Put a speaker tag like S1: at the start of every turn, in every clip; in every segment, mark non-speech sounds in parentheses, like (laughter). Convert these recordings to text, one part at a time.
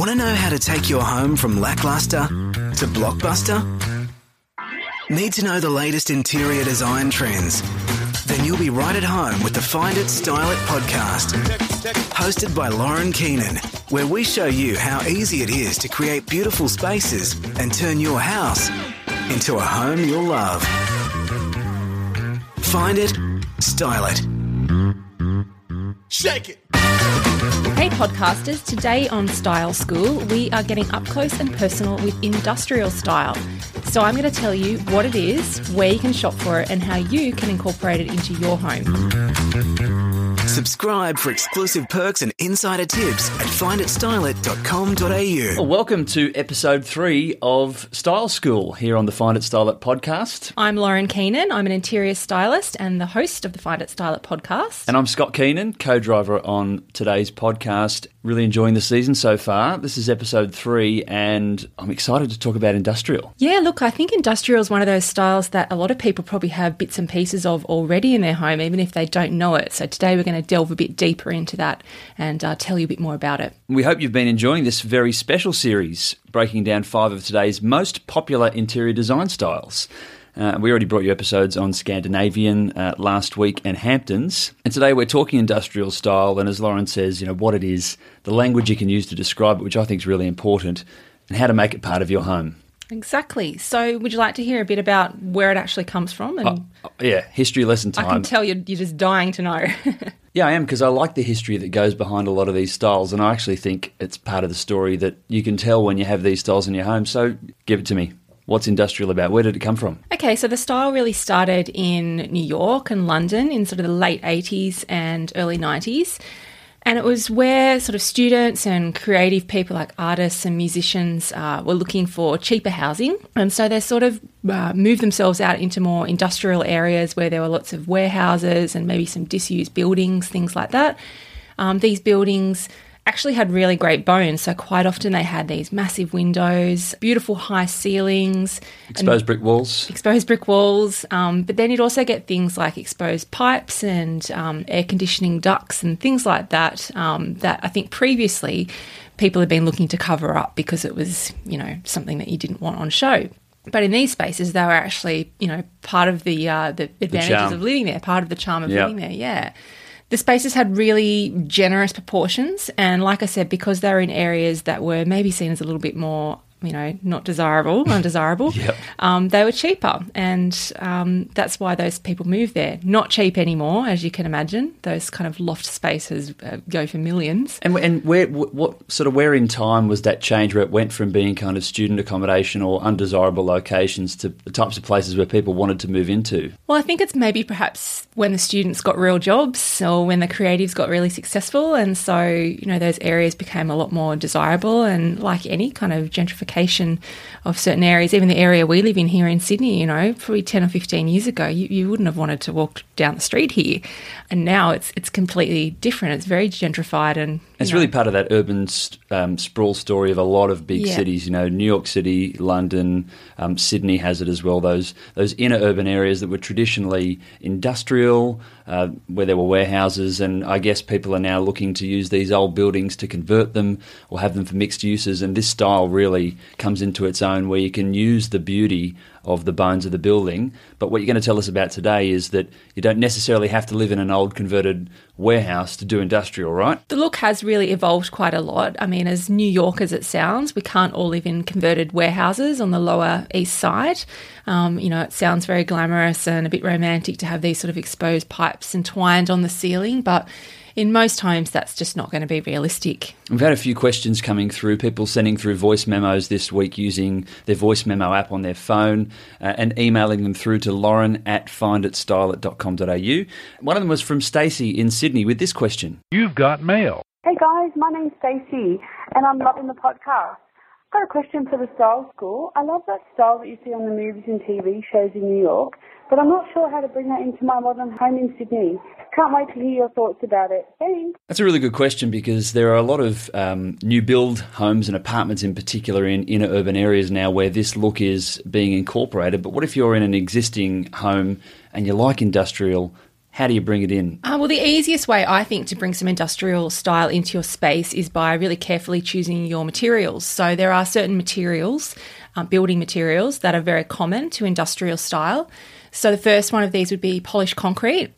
S1: Want to know how to take your home from lackluster to blockbuster? Need to know the latest interior design trends? Then you'll be right at home with the Find It Style It podcast. Hosted by Lauren Keenan, where we show you how easy it is to create beautiful spaces and turn your house into a home you'll love. Find it, style it.
S2: Shake it.
S3: Hey podcasters, today on Style School, we are getting up close and personal with industrial style. So I'm going to tell you what it is, where you can shop for it, and how you can incorporate it into your home. Mm-hmm.
S1: Subscribe for exclusive perks and insider tips at finditstyleit.com.au.
S4: Well, welcome to episode three of Style School here on the Find It Style It podcast.
S3: I'm Lauren Keenan. I'm an interior stylist and the host of the Find It Style It podcast.
S4: And I'm Scott Keenan, co driver on today's podcast. Really enjoying the season so far. This is episode three, and I'm excited to talk about industrial.
S3: Yeah, look, I think industrial is one of those styles that a lot of people probably have bits and pieces of already in their home, even if they don't know it. So today we're going to delve a bit deeper into that and uh, tell you a bit more about it.
S4: We hope you've been enjoying this very special series, breaking down five of today's most popular interior design styles. Uh, we already brought you episodes on Scandinavian uh, last week and Hamptons. And today we're talking industrial style. And as Lauren says, you know, what it is, the language you can use to describe it, which I think is really important, and how to make it part of your home.
S3: Exactly. So, would you like to hear a bit about where it actually comes from? And
S4: Oh, oh yeah, history lesson time.
S3: I can tell you, you're just dying to know. (laughs)
S4: Yeah, I am because I like the history that goes behind a lot of these styles, and I actually think it's part of the story that you can tell when you have these styles in your home. So give it to me. What's industrial about? Where did it come from?
S3: Okay, so the style really started in New York and London in sort of the late 80s and early 90s. And it was where sort of students and creative people like artists and musicians uh, were looking for cheaper housing. And so they sort of uh, moved themselves out into more industrial areas where there were lots of warehouses and maybe some disused buildings, things like that. Um, these buildings actually had really great bones. So quite often they had these massive windows, beautiful high ceilings,
S4: Exposed brick walls.
S3: exposed brick walls. Um, but then you'd also get things like exposed pipes and um, air conditioning ducts and things like that. Um, that I think previously people had been looking to cover up because it was, you know, something that you didn't want on show. But in these spaces, they were actually, you know, part of the uh, the advantages
S4: charm.
S3: of living there, part of the charm of
S4: Yeah.
S3: living there. Yeah. The spaces had really generous proportions, and like I said, because they were in areas that were maybe seen as a little bit more, you know, not desirable, undesirable, (laughs)
S4: Yep.
S3: um, they were cheaper, and um, that's why those people moved there. Not cheap anymore, as you can imagine. Those kind of loft spaces uh, go for millions.
S4: And, and where, what sort of where in time was that change where it went from being kind of student accommodation or undesirable locations to the types of places where people wanted to move into?
S3: Well, I think it's maybe perhaps when the students got real jobs or when the creatives got really successful. And so, you know, those areas became a lot more desirable. And like any kind of gentrification of certain areas, even the area we live in here in Sydney, you know, probably 10 or 15 years ago, you, you wouldn't have wanted to walk down the street here. And now it's, it's completely different. It's very gentrified and
S4: It's
S3: know,
S4: really part of that urban st- um, sprawl story of a lot of big
S3: Yeah.
S4: cities. You know, New York City, London, um, Sydney has it as well. Those those inner urban areas that were traditionally industrial, uh, where there were warehouses, and I guess people are now looking to use these old buildings to convert them or have them for mixed uses. And this style really comes into its own, where you can use the beauty of the bones of the building. But what you're going to tell us about today is that you don't necessarily have to live in an old converted warehouse to do industrial, right?
S3: The look has really evolved quite a lot. I mean, as New York as it sounds, we can't all live in converted warehouses on the lower east side. Um, you know, it sounds very glamorous and a bit romantic to have these sort of exposed pipes entwined on the ceiling, but in most homes, that's just not going to be realistic.
S4: We've had a few questions coming through, people sending through voice memos this week using their voice memo app on their phone uh, and emailing them through to lauren at finditstyle.com.au. One of them was from Stacey in Sydney with this question.
S5: You've got mail.
S6: Hey guys, my name's Stacey and I'm loving the podcast. I've got a question for the style school. I love that style that you see on the movies and TV shows in New York, but I'm not sure how to bring that into my modern home in Sydney. Can't wait to hear your thoughts about it. Thanks.
S4: That's a really good question because there are a lot of um, new build homes and apartments in particular in inner urban areas now where this look is being incorporated. But what if you're in an existing home and you like industrial How do you bring it in?
S3: Uh, well, the easiest way I think to bring some industrial style into your space is by really carefully choosing your materials. So there are certain materials, um, building materials, that are very common to industrial style. So the first one of these would be polished concrete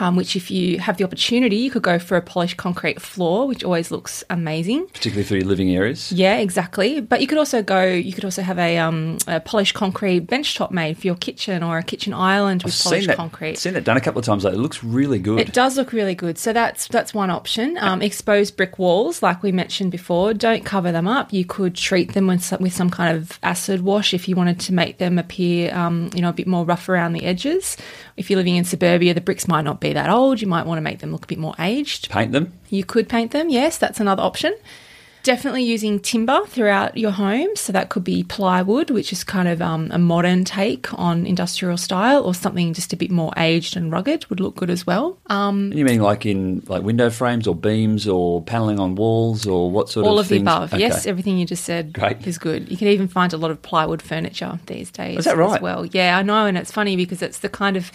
S3: um, which if you have the opportunity, you could go for a polished concrete floor, which always looks amazing.
S4: Particularly for your living areas.
S3: Yeah, exactly. But you could also go, you could also have a, um, a polished concrete bench top made for your kitchen or a kitchen island with
S4: I've
S3: polished
S4: seen that,
S3: concrete.
S4: Seen that done a couple of times. Though. It looks really good.
S3: It does look really good. So that's that's one option. Um, exposed brick walls, like we mentioned before, don't cover them up. You could treat them with some, with some kind of acid wash if you wanted to make them appear, um, you know, a bit more rough around the edges. If you're living in suburbia, the bricks might not be that old. You might want to make them look a bit more aged.
S4: Paint them.
S3: You could paint them. Yes, that's another option. Definitely using timber throughout your home. So that could be plywood, which is kind of um, a modern take on industrial style, or something just a bit more aged and rugged would look good as well. Um,
S4: You mean like in like window frames or beams or paneling on walls or what sort of
S3: all
S4: of
S3: of the above.
S4: Okay.
S3: Yes, everything you just said
S4: Great.
S3: is good. You can even find a lot of plywood furniture these days.
S4: Is that right?
S3: As well, yeah, I know, and it's funny because it's the kind of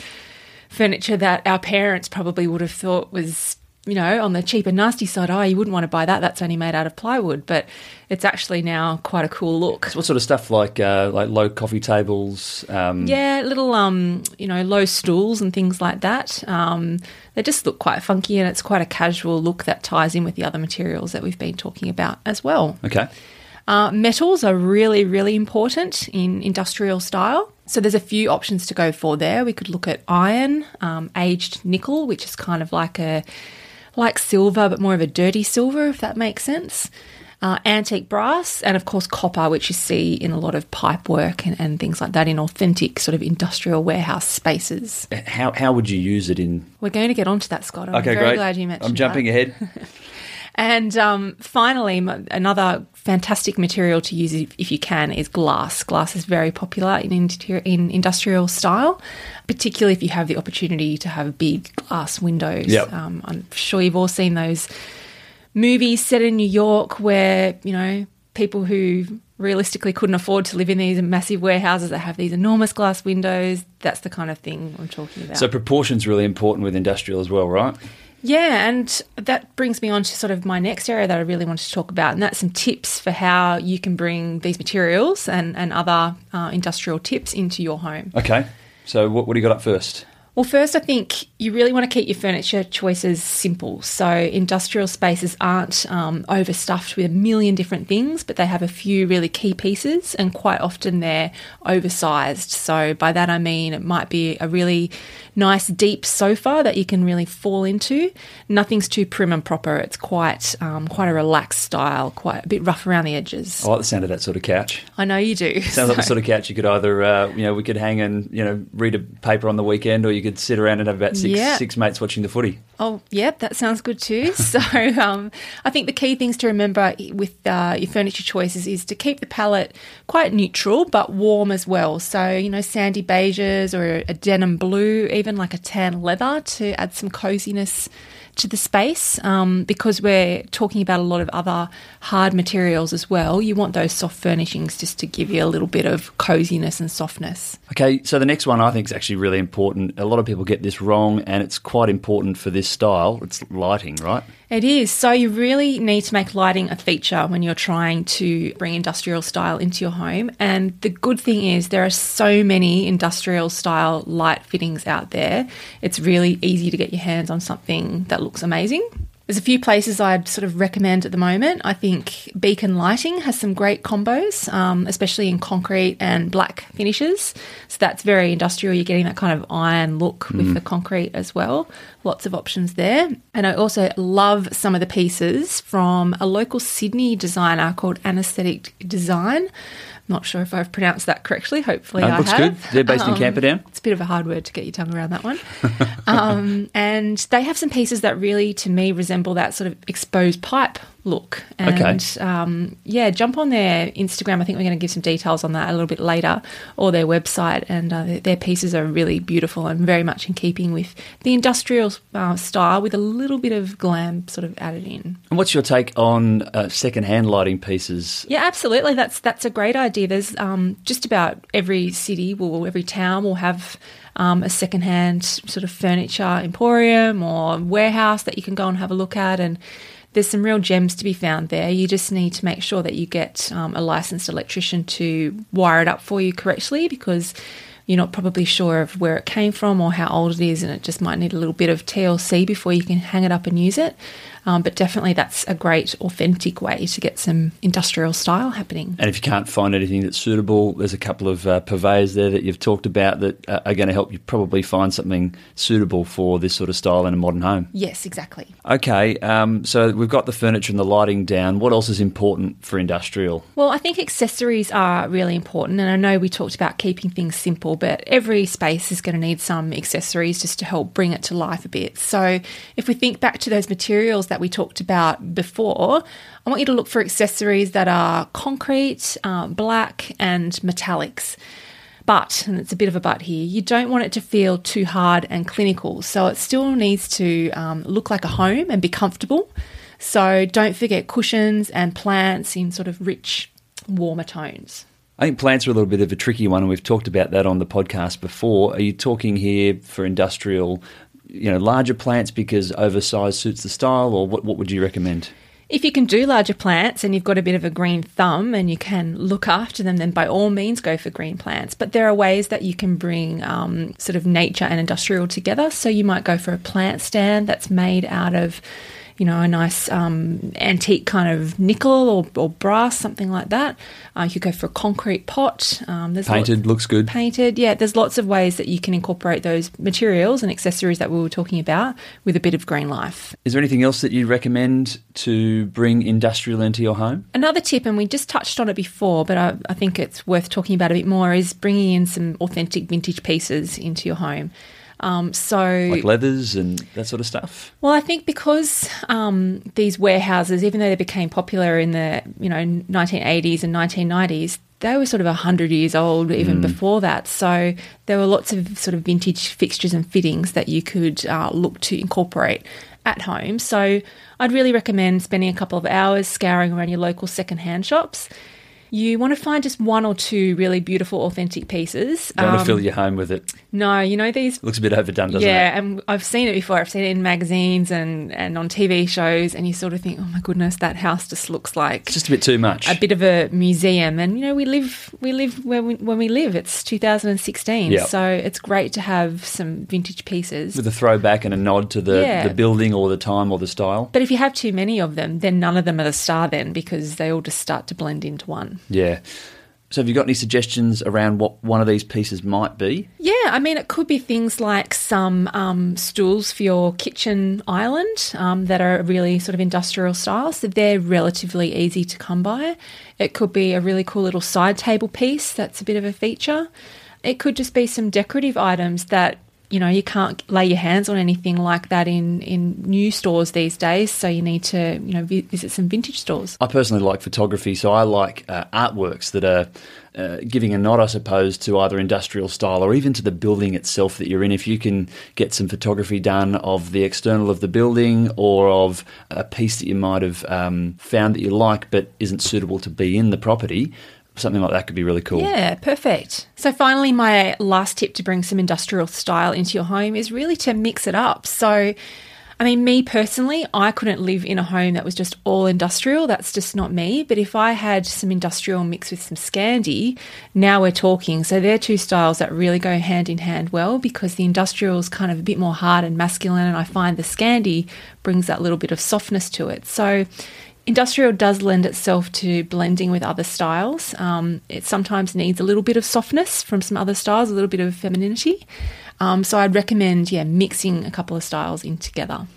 S3: furniture that our parents probably would have thought was. You know, on the cheap and nasty side, oh, you wouldn't want to buy that. That's only made out of plywood, but it's actually now quite a cool look.
S4: So what sort of stuff like uh, like low coffee tables? Um,
S3: Yeah, little um, you know, low stools and things like that. Um, they just look quite funky, and it's quite a casual look that ties in with the other materials that we've been talking about as well.
S4: Okay.
S3: Uh, metals are really, really important in industrial style. So there's a few options to go for there. We could look at iron, um, aged nickel, which is kind of like a like silver, but more of a dirty silver, if that makes sense. Uh, antique brass, and of course copper, which you see in a lot of pipe work and, and things like that in authentic sort of industrial warehouse spaces.
S4: How how would you use it in?
S3: We're going to get onto that, Scott. I'm
S4: Okay,
S3: very
S4: great.
S3: glad you mentioned
S4: I'm jumping
S3: that.
S4: ahead. (laughs)
S3: And um, finally, m- another fantastic material to use if, if you can is glass. Glass is very popular in, inter- in industrial style, particularly if you have the opportunity to have big glass windows.
S4: Yep.
S3: Um, I'm sure you've all seen those movies set in New York where, you know, people who realistically couldn't afford to live in these massive warehouses that have these enormous glass windows. That's the kind of thing I'm talking about.
S4: So proportions really important with industrial as well, right?
S3: Yeah, and that brings me on to sort of my next area that I really wanted to talk about, and that's some tips for how you can bring these materials and, and other uh, industrial tips into your home.
S4: Okay. So what, what do you got up first?
S3: Well, first, I think you really want to keep your furniture choices simple. So, industrial spaces aren't um, overstuffed with a million different things, but they have a few really key pieces, and quite often they're oversized. So, by that I mean it might be a really nice deep sofa that you can really fall into. Nothing's too prim and proper. It's quite um, quite a relaxed style, quite a bit rough around the edges.
S4: I like the sound of that sort of couch.
S3: I know you do.
S4: Sounds like the (laughs) sort of couch you could either, uh, you know, we could hang and you know read a paper on the weekend, or you could sit around and have about six six mates watching the footy.
S3: Oh, yep, that sounds good too. (laughs) so, um, I think the key things to remember with uh, your furniture choices is to keep the palette quite neutral but warm as well. So, you know, sandy beiges or a denim blue, even like a tan leather to add some coziness to the space. Um, because we're talking about a lot of other hard materials as well, you want those soft furnishings just to give you a little bit of coziness and softness.
S4: Okay, so the next one I think is actually really important. A lot of people get this wrong, and it's quite important for this style. It's lighting, right?
S3: It is. So you really need to make lighting a feature when you're trying to bring industrial style into your home. And the good thing is there are so many industrial style light fittings out there. It's really easy to get your hands on something that looks amazing. There's a few places I'd sort of recommend at the moment. I think Beacon Lighting has some great combos, um, especially in concrete and black finishes. So that's very industrial. You're getting that kind of iron look with the concrete as well. Lots of options there. And I also love some of the pieces from a local Sydney designer called Anesthetic Design. Not sure if I've pronounced that correctly. Hopefully,
S4: No,
S3: I
S4: looks
S3: have.
S4: good. They're based in Camperdown.
S3: It's a bit of a hard word to get your tongue around that one. (laughs) um, and they have some pieces that really, to me, resemble that sort of exposed pipe look.
S4: Okay.
S3: And um, yeah, jump on their Instagram. I think we're going to give some details on that a little bit later, or their website. And uh, their- their pieces are really beautiful and very much in keeping with the industrial uh, style, with a little bit of glam sort of added in.
S4: And what's your take on uh, second-hand lighting pieces?
S3: Yeah, absolutely. That's that's a great idea. There's um, just about every city will, every town will have um, a secondhand sort of furniture emporium or warehouse that you can go and have a look at, and there's some real gems to be found there. You just need to make sure that you get um, a licensed electrician to wire it up for you correctly because you're not probably sure of where it came from or how old it is, and it just might need a little bit of TLC before you can hang it up and use it. Um, but definitely, that's a great, authentic way to get some industrial style happening.
S4: And if you can't find anything that's suitable, there's a couple of uh, purveyors there that you've talked about that uh, are going to help you probably find something suitable for this sort of style in a modern home.
S3: Yes, exactly.
S4: Okay, um, so we've got the furniture and the lighting down. What else is important for industrial?
S3: Well, I think accessories are really important, and I know we talked about keeping things simple, but every space is going to need some accessories just to help bring it to life a bit. So, if we think back to those materials that we talked about before, I want you to look for accessories that are concrete, um, black, and metallics. But, and it's a bit of a but here, you don't want it to feel too hard and clinical. So it still needs to um, look like a home and be comfortable. So don't forget cushions and plants in sort of rich, warmer tones.
S4: I think plants are a little bit of a tricky one, and we've talked about that on the podcast before. Are you talking here for industrial, you know, larger plants because oversized suits the style, or what, what would you recommend?
S3: If you can do larger plants and you've got a bit of a green thumb and you can look after them, then by all means go for green plants. But there are ways that you can bring um, sort of nature and industrial together. So you might go for a plant stand that's made out of, you know, a nice um, antique kind of nickel or, or brass, something like that. Uh, you could go for a concrete pot. Um, there's lots-
S4: Painted looks good.
S3: painted. Yeah, there's lots of ways that you can incorporate those materials and accessories that we were talking about with a bit of green life.
S4: Is there anything else that you'd recommend to bring industrial into your home?
S3: Another tip, and we just touched on it before, but I, I think it's worth talking about a bit more, is bringing in some authentic vintage pieces into your home. Um, so,
S4: Like leathers and that sort of stuff?
S3: well, I think because um, these warehouses, even though they became popular in the you know 1980s and 1990s, they were sort of 100 years old even before that. So there were lots of sort of vintage fixtures and fittings that you could uh, look to incorporate at home. So I'd really recommend spending a couple of hours scouring around your local secondhand shops. You want to find just one or two really beautiful, authentic pieces.
S4: Don't want
S3: Um,
S4: to fill your home with it.
S3: no, you know these
S4: Looks a bit overdone, doesn't
S3: yeah,
S4: it?
S3: Yeah, and I've seen it before. I've seen it in magazines and, and on TV shows, and you sort of think, oh my goodness, that house just looks like
S4: It's just a bit too much.
S3: a bit of a museum. And you know, we live we live where we, when we live. It's 2016,
S4: Yeah.
S3: so it's great to have some vintage pieces.
S4: with a throwback and a nod to the,
S3: Yeah.
S4: the building or the time or the style.
S3: but if you have too many of them, then none of them are the star then because they all just start to blend into one.
S4: Yeah. So have you got any suggestions around what one of these pieces might be?
S3: Yeah, I mean, it could be things like some um, stools for your kitchen island um, that are really sort of industrial style, so they're relatively easy to come by. It could be a really cool little side table piece that's a bit of a feature. It could just be some decorative items that you know you can't lay your hands on anything like that in in new stores these days. So you need to you know visit some vintage stores.
S4: I personally like photography, so I like uh, artworks that are uh, giving a nod, I suppose, to either industrial style or even to the building itself that you're in. If you can get some photography done of the external of the building or of a piece that you might have um, found that you like but isn't suitable to be in the property, something like that could be really cool.
S3: Yeah, perfect. So, finally, my last tip to bring some industrial style into your home is really to mix it up. So, I mean, me personally, I couldn't live in a home that was just all industrial. That's just not me. But if I had some industrial mixed with some Scandi, now we're talking. So, they're two styles that really go hand in hand well because the industrial is kind of a bit more hard and masculine, and I find the Scandi brings that little bit of softness to it. So, Industrial does lend itself to blending with other styles. Um, it sometimes needs a little bit of softness from some other styles, a little bit of femininity. Um, so I'd recommend, yeah, mixing a couple of styles in together.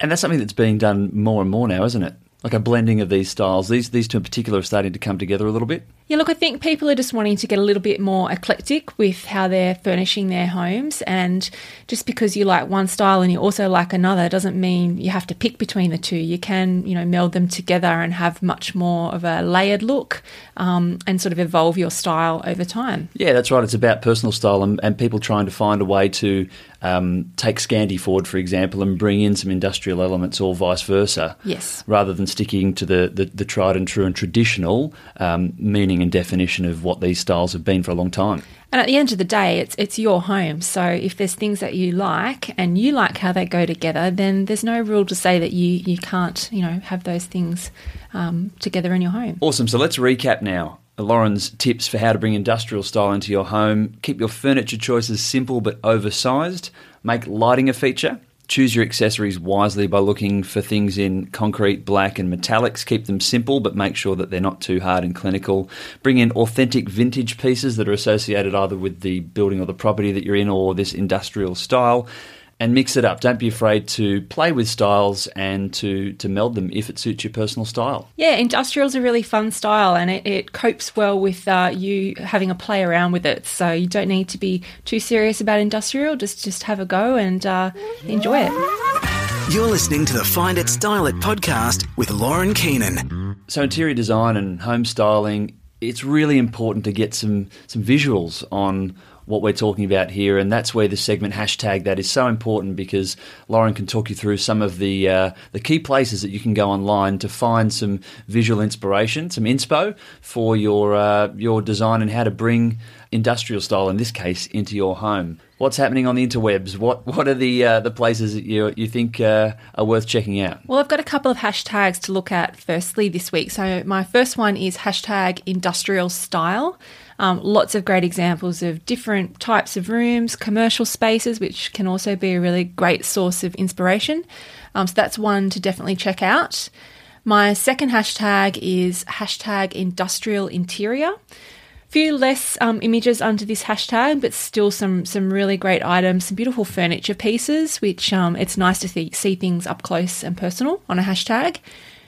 S4: And that's something that's being done more and more now, isn't it? Like a blending of these styles. These these two in particular are starting to come together a little bit.
S3: Yeah, look, I think people are just wanting to get a little bit more eclectic with how they're furnishing their homes. And just because you like one style and you also like another doesn't mean you have to pick between the two. You can, you know, meld them together and have much more of a layered look um, and sort of evolve your style over time.
S4: Yeah, that's right. It's about personal style and, and people trying to find a way to um, take Scandi forward, for example, and bring in some industrial elements or vice versa.
S3: Yes.
S4: Rather than sticking to the, the, the tried and true and traditional um, meaning and definition of what these styles have been for a long time.
S3: And at the end of the day, it's it's your home. So if there's things that you like and you like how they go together, then there's no rule to say that you you can't you know have those things um, together in your home.
S4: Awesome. So let's recap now. Lauren's tips for how to bring industrial style into your home. Keep your furniture choices simple but oversized. Make lighting a feature. Choose your accessories wisely by looking for things in concrete, black, and metallics. Keep them simple, but make sure that they're not too hard and clinical. Bring in authentic vintage pieces that are associated either with the building or the property that you're in or this industrial style and mix it up. Don't be afraid to play with styles and to, to meld them if it suits your personal style.
S3: Yeah, industrial's a really fun style and it, it copes well with uh, you having a play around with it. So you don't need to be too serious about industrial. Just just have a go and uh, enjoy it.
S1: You're listening to the Find It Style It podcast with Lauren Keenan.
S4: So interior design and home styling, it's really important to get some some visuals on what we're talking about here, and that's where the segment hashtag that is so important because Lauren can talk you through some of the uh, the key places that you can go online to find some visual inspiration, some inspo for your uh, your design and how to bring industrial style, in this case, into your home. What's happening on the interwebs? What what are the uh, the places that you you think uh, are worth checking out?
S3: Well, I've got a couple of hashtags to look at firstly this week. So my first one is hashtag industrial style. Um, lots of great examples of different types of rooms, commercial spaces, which can also be a really great source of inspiration. Um, so that's one to definitely check out. My second hashtag is hashtag industrial interior. Few less um, images under this hashtag, but still some some really great items, some beautiful furniture pieces, which um, it's nice to see, see things up close and personal on a hashtag.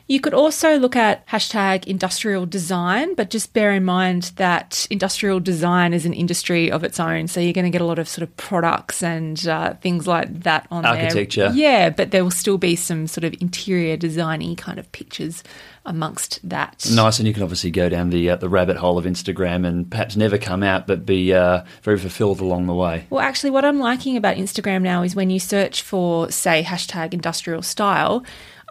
S3: You could also look at hashtag industrial design, but just bear in mind that industrial design is an industry of its own. So you're going to get a lot of sort of products and uh, things like that on
S4: Architecture.
S3: there. Yeah, but there will still be some sort of interior designy kind of pictures amongst that.
S4: Nice, and you can obviously go down the uh, the rabbit hole of Instagram and perhaps never come out, but be uh, very fulfilled along the way.
S3: Well, actually, what I'm liking about Instagram now is when you search for, say, hashtag industrial style,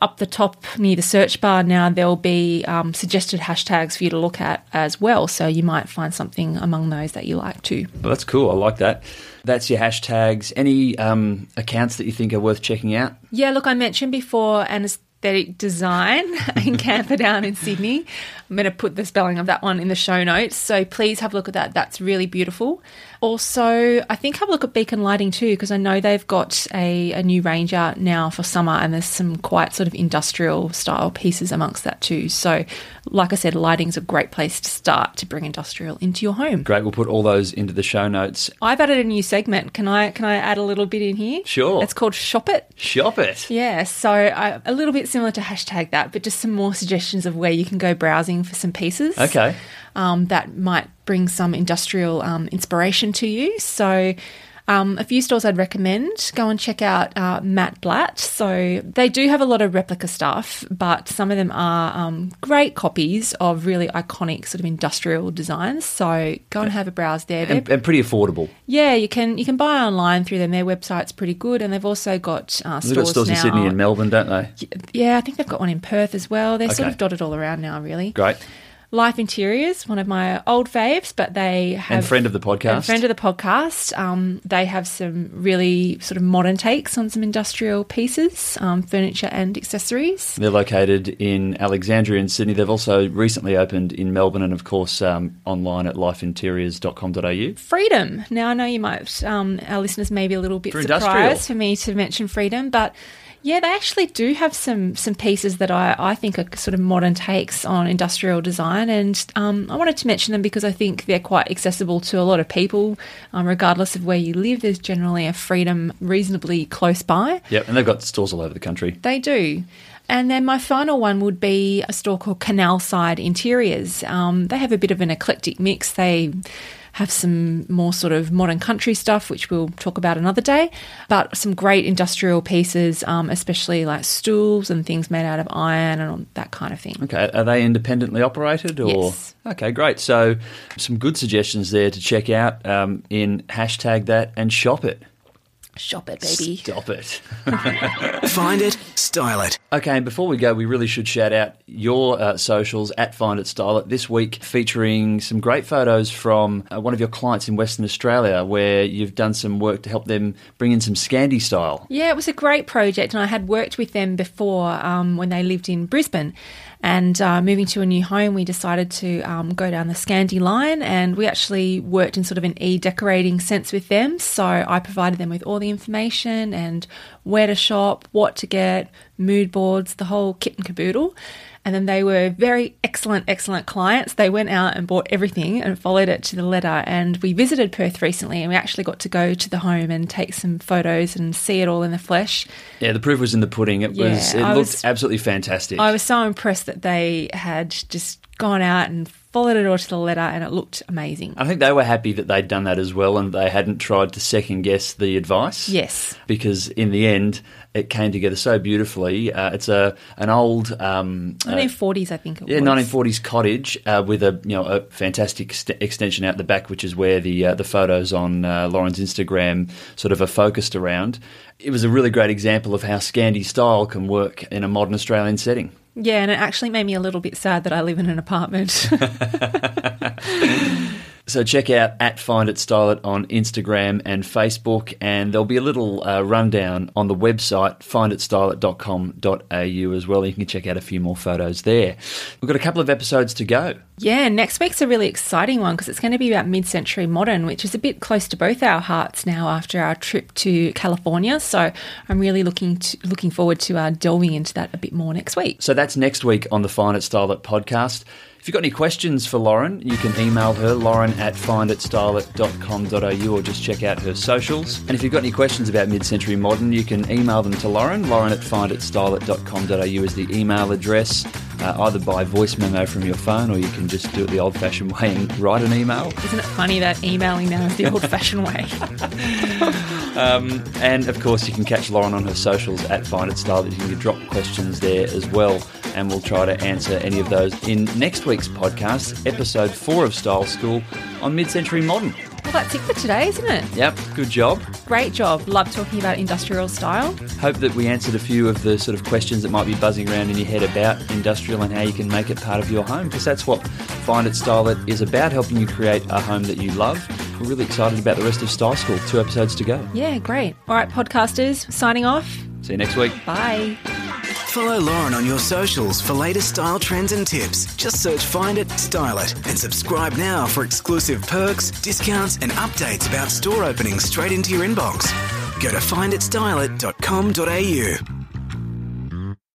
S3: up the top near the search bar now, there'll be um, suggested hashtags for you to look at as well. So you might find something among those that you like too.
S4: Well, that's cool. I like that. That's your hashtags. Any um, accounts that you think are worth checking out?
S3: Yeah, look, I mentioned before anesthetic design (laughs) in Camperdown in Sydney. I'm going to put the spelling of that one in the show notes. So please have a look at that. That's really beautiful. Also, I think have a look at Beacon Lighting too, because I know they've got a, a new range out now for summer, and there's some quite sort of industrial style pieces amongst that too. So, like I said, lighting's a great place to start to bring industrial into your home.
S4: Great. We'll put all those into the show notes.
S3: I've added a new segment. Can I can I add a little bit in here?
S4: Sure.
S3: It's called Shop It.
S4: Shop it.
S3: Yeah, so I, a little bit similar to hashtag that, but just some more suggestions of where you can go browsing for some pieces.
S4: Okay.
S3: Um, that might bring some industrial um, inspiration to you. So, um, a few stores I'd recommend go and check out uh, Matt Blatt. So they do have a lot of replica stuff, but some of them are um, great copies of really iconic sort of industrial designs. So go and have a browse there.
S4: And, and pretty affordable.
S3: yeah, you can you can buy online through them. Their website's pretty good, and they've also got uh,
S4: They've
S3: stores
S4: got stores
S3: now.
S4: in Sydney and Melbourne, don't they?
S3: Yeah, I think they've got one in Perth as well. They're sort of dotted all around now, really.
S4: Great.
S3: Life Interiors, one of my old faves, but they have
S4: And friend of the podcast.
S3: and friend of the podcast. Um, they have some really sort of modern takes on some industrial pieces, um, furniture and accessories.
S4: They're located in Alexandria and Sydney. They've also recently opened in Melbourne and, of course, um, online at lifeinteriors.com.au.
S3: Freedom. Now I know you might, um, our listeners may be a little bit
S4: For
S3: surprised
S4: industrial.
S3: for me to mention freedom, but yeah, they actually do have some some pieces that I, I think are sort of modern takes on industrial design, and um, I wanted to mention them because I think they're quite accessible to a lot of people, um, regardless of where you live. There's generally a freedom reasonably close by.
S4: Yep, and they've got stores all over the country.
S3: They do. And then my final one would be a store called Canal Side Interiors. Um, they have a bit of an eclectic mix. They have some more sort of modern country stuff, which we'll talk about another day, but some great industrial pieces, um, especially like stools and things made out of iron and that kind of thing.
S4: Okay, are they independently operated or?
S3: Yes.
S4: Okay, great. So some good suggestions there to check out um, in hashtag that and shop it.
S3: Shop it, baby.
S4: Stop it. (laughs)
S1: Find it, style it.
S4: Okay, and before we go, we really should shout out your uh, socials at Find It Style It this week, featuring some great photos from uh, one of your clients in Western Australia, where you've done some work to help them bring in some Scandi style.
S3: Yeah, it was a great project, and I had worked with them before um, when they lived in Brisbane. And uh, moving to a new home, we decided to um, go down the Scandi line, and we actually worked in sort of an e-decorating sense with them. So I provided them with all the information and where to shop, what to get, mood boards, the whole kit and caboodle. And then they were very excellent, excellent clients. They went out and bought everything and followed it to the letter. And we visited Perth recently and we actually got to go to the home and take some photos and see it all in the flesh.
S4: Yeah, the proof was in the pudding. It was. It
S3: I
S4: looked
S3: was-
S4: absolutely fantastic.
S3: I was so impressed that they had just gone out and followed it all to the letter and it looked amazing.
S4: I think they were happy that they'd done that as well, and they hadn't tried to second guess the advice.
S3: Yes.
S4: because in the end, it came together so beautifully. Uh, it's a an old. Um, uh,
S3: 1940s, I think it
S4: Yeah,
S3: was.
S4: 1940s cottage uh, with a you know a fantastic ext- extension out the back, which is where the uh, the photos on uh, Lauren's Instagram sort of are focused around. It was a really great example of how Scandi style can work in a modern Australian setting.
S3: Yeah, and it actually made me a little bit sad that I live in an apartment. (laughs) (laughs)
S4: So check out at Find It Style It on Instagram and Facebook, and there'll be a little uh, rundown on the website finditstyleit.com.au as well. You can check out a few more photos there. We've got a couple of episodes to go.
S3: yeah, next week's a really exciting one because it's going to be about mid century modern, which is a bit close to both our hearts now after our trip to California. So I'm really looking to, looking forward to uh, delving into that a bit more next week.
S4: So that's next week on the Find It Style It podcast. If you've got any questions for Lauren, you can email her, lauren at finditstyleit.com.au or just check out her socials. And if you've got any questions about mid-century modern, you can email them to Lauren, lauren at finditstyleit.com.au is the email address, uh, either by voice memo from your phone or you can just do it the old-fashioned way and write an email.
S3: Isn't it funny that emailing now is the old fashioned way? (laughs) (laughs)
S4: And of course, you can catch Lauren on her socials at Find It Style. You can drop questions there as well, and we'll try to answer any of those in next week's podcast, episode four of Style School on mid-century modern.
S3: well, that's it for today, isn't it?
S4: Yep, good job.
S3: Great job. Love talking about industrial style.
S4: Hope that we answered a few of the sort of questions that might be buzzing around in your head about industrial and how you can make it part of your home, because that's what Find It Style It is about, helping you create a home that you love. We're really excited about the rest of Style School. Two episodes to go.
S3: Yeah, great. All right, podcasters, signing off.
S4: See you next week.
S3: Bye.
S1: Follow Lauren on your socials for latest style trends and tips. Just search Find It, Style It, and subscribe now for exclusive perks, discounts, and updates about store openings straight into your inbox. Go to finditstyleit.com.au.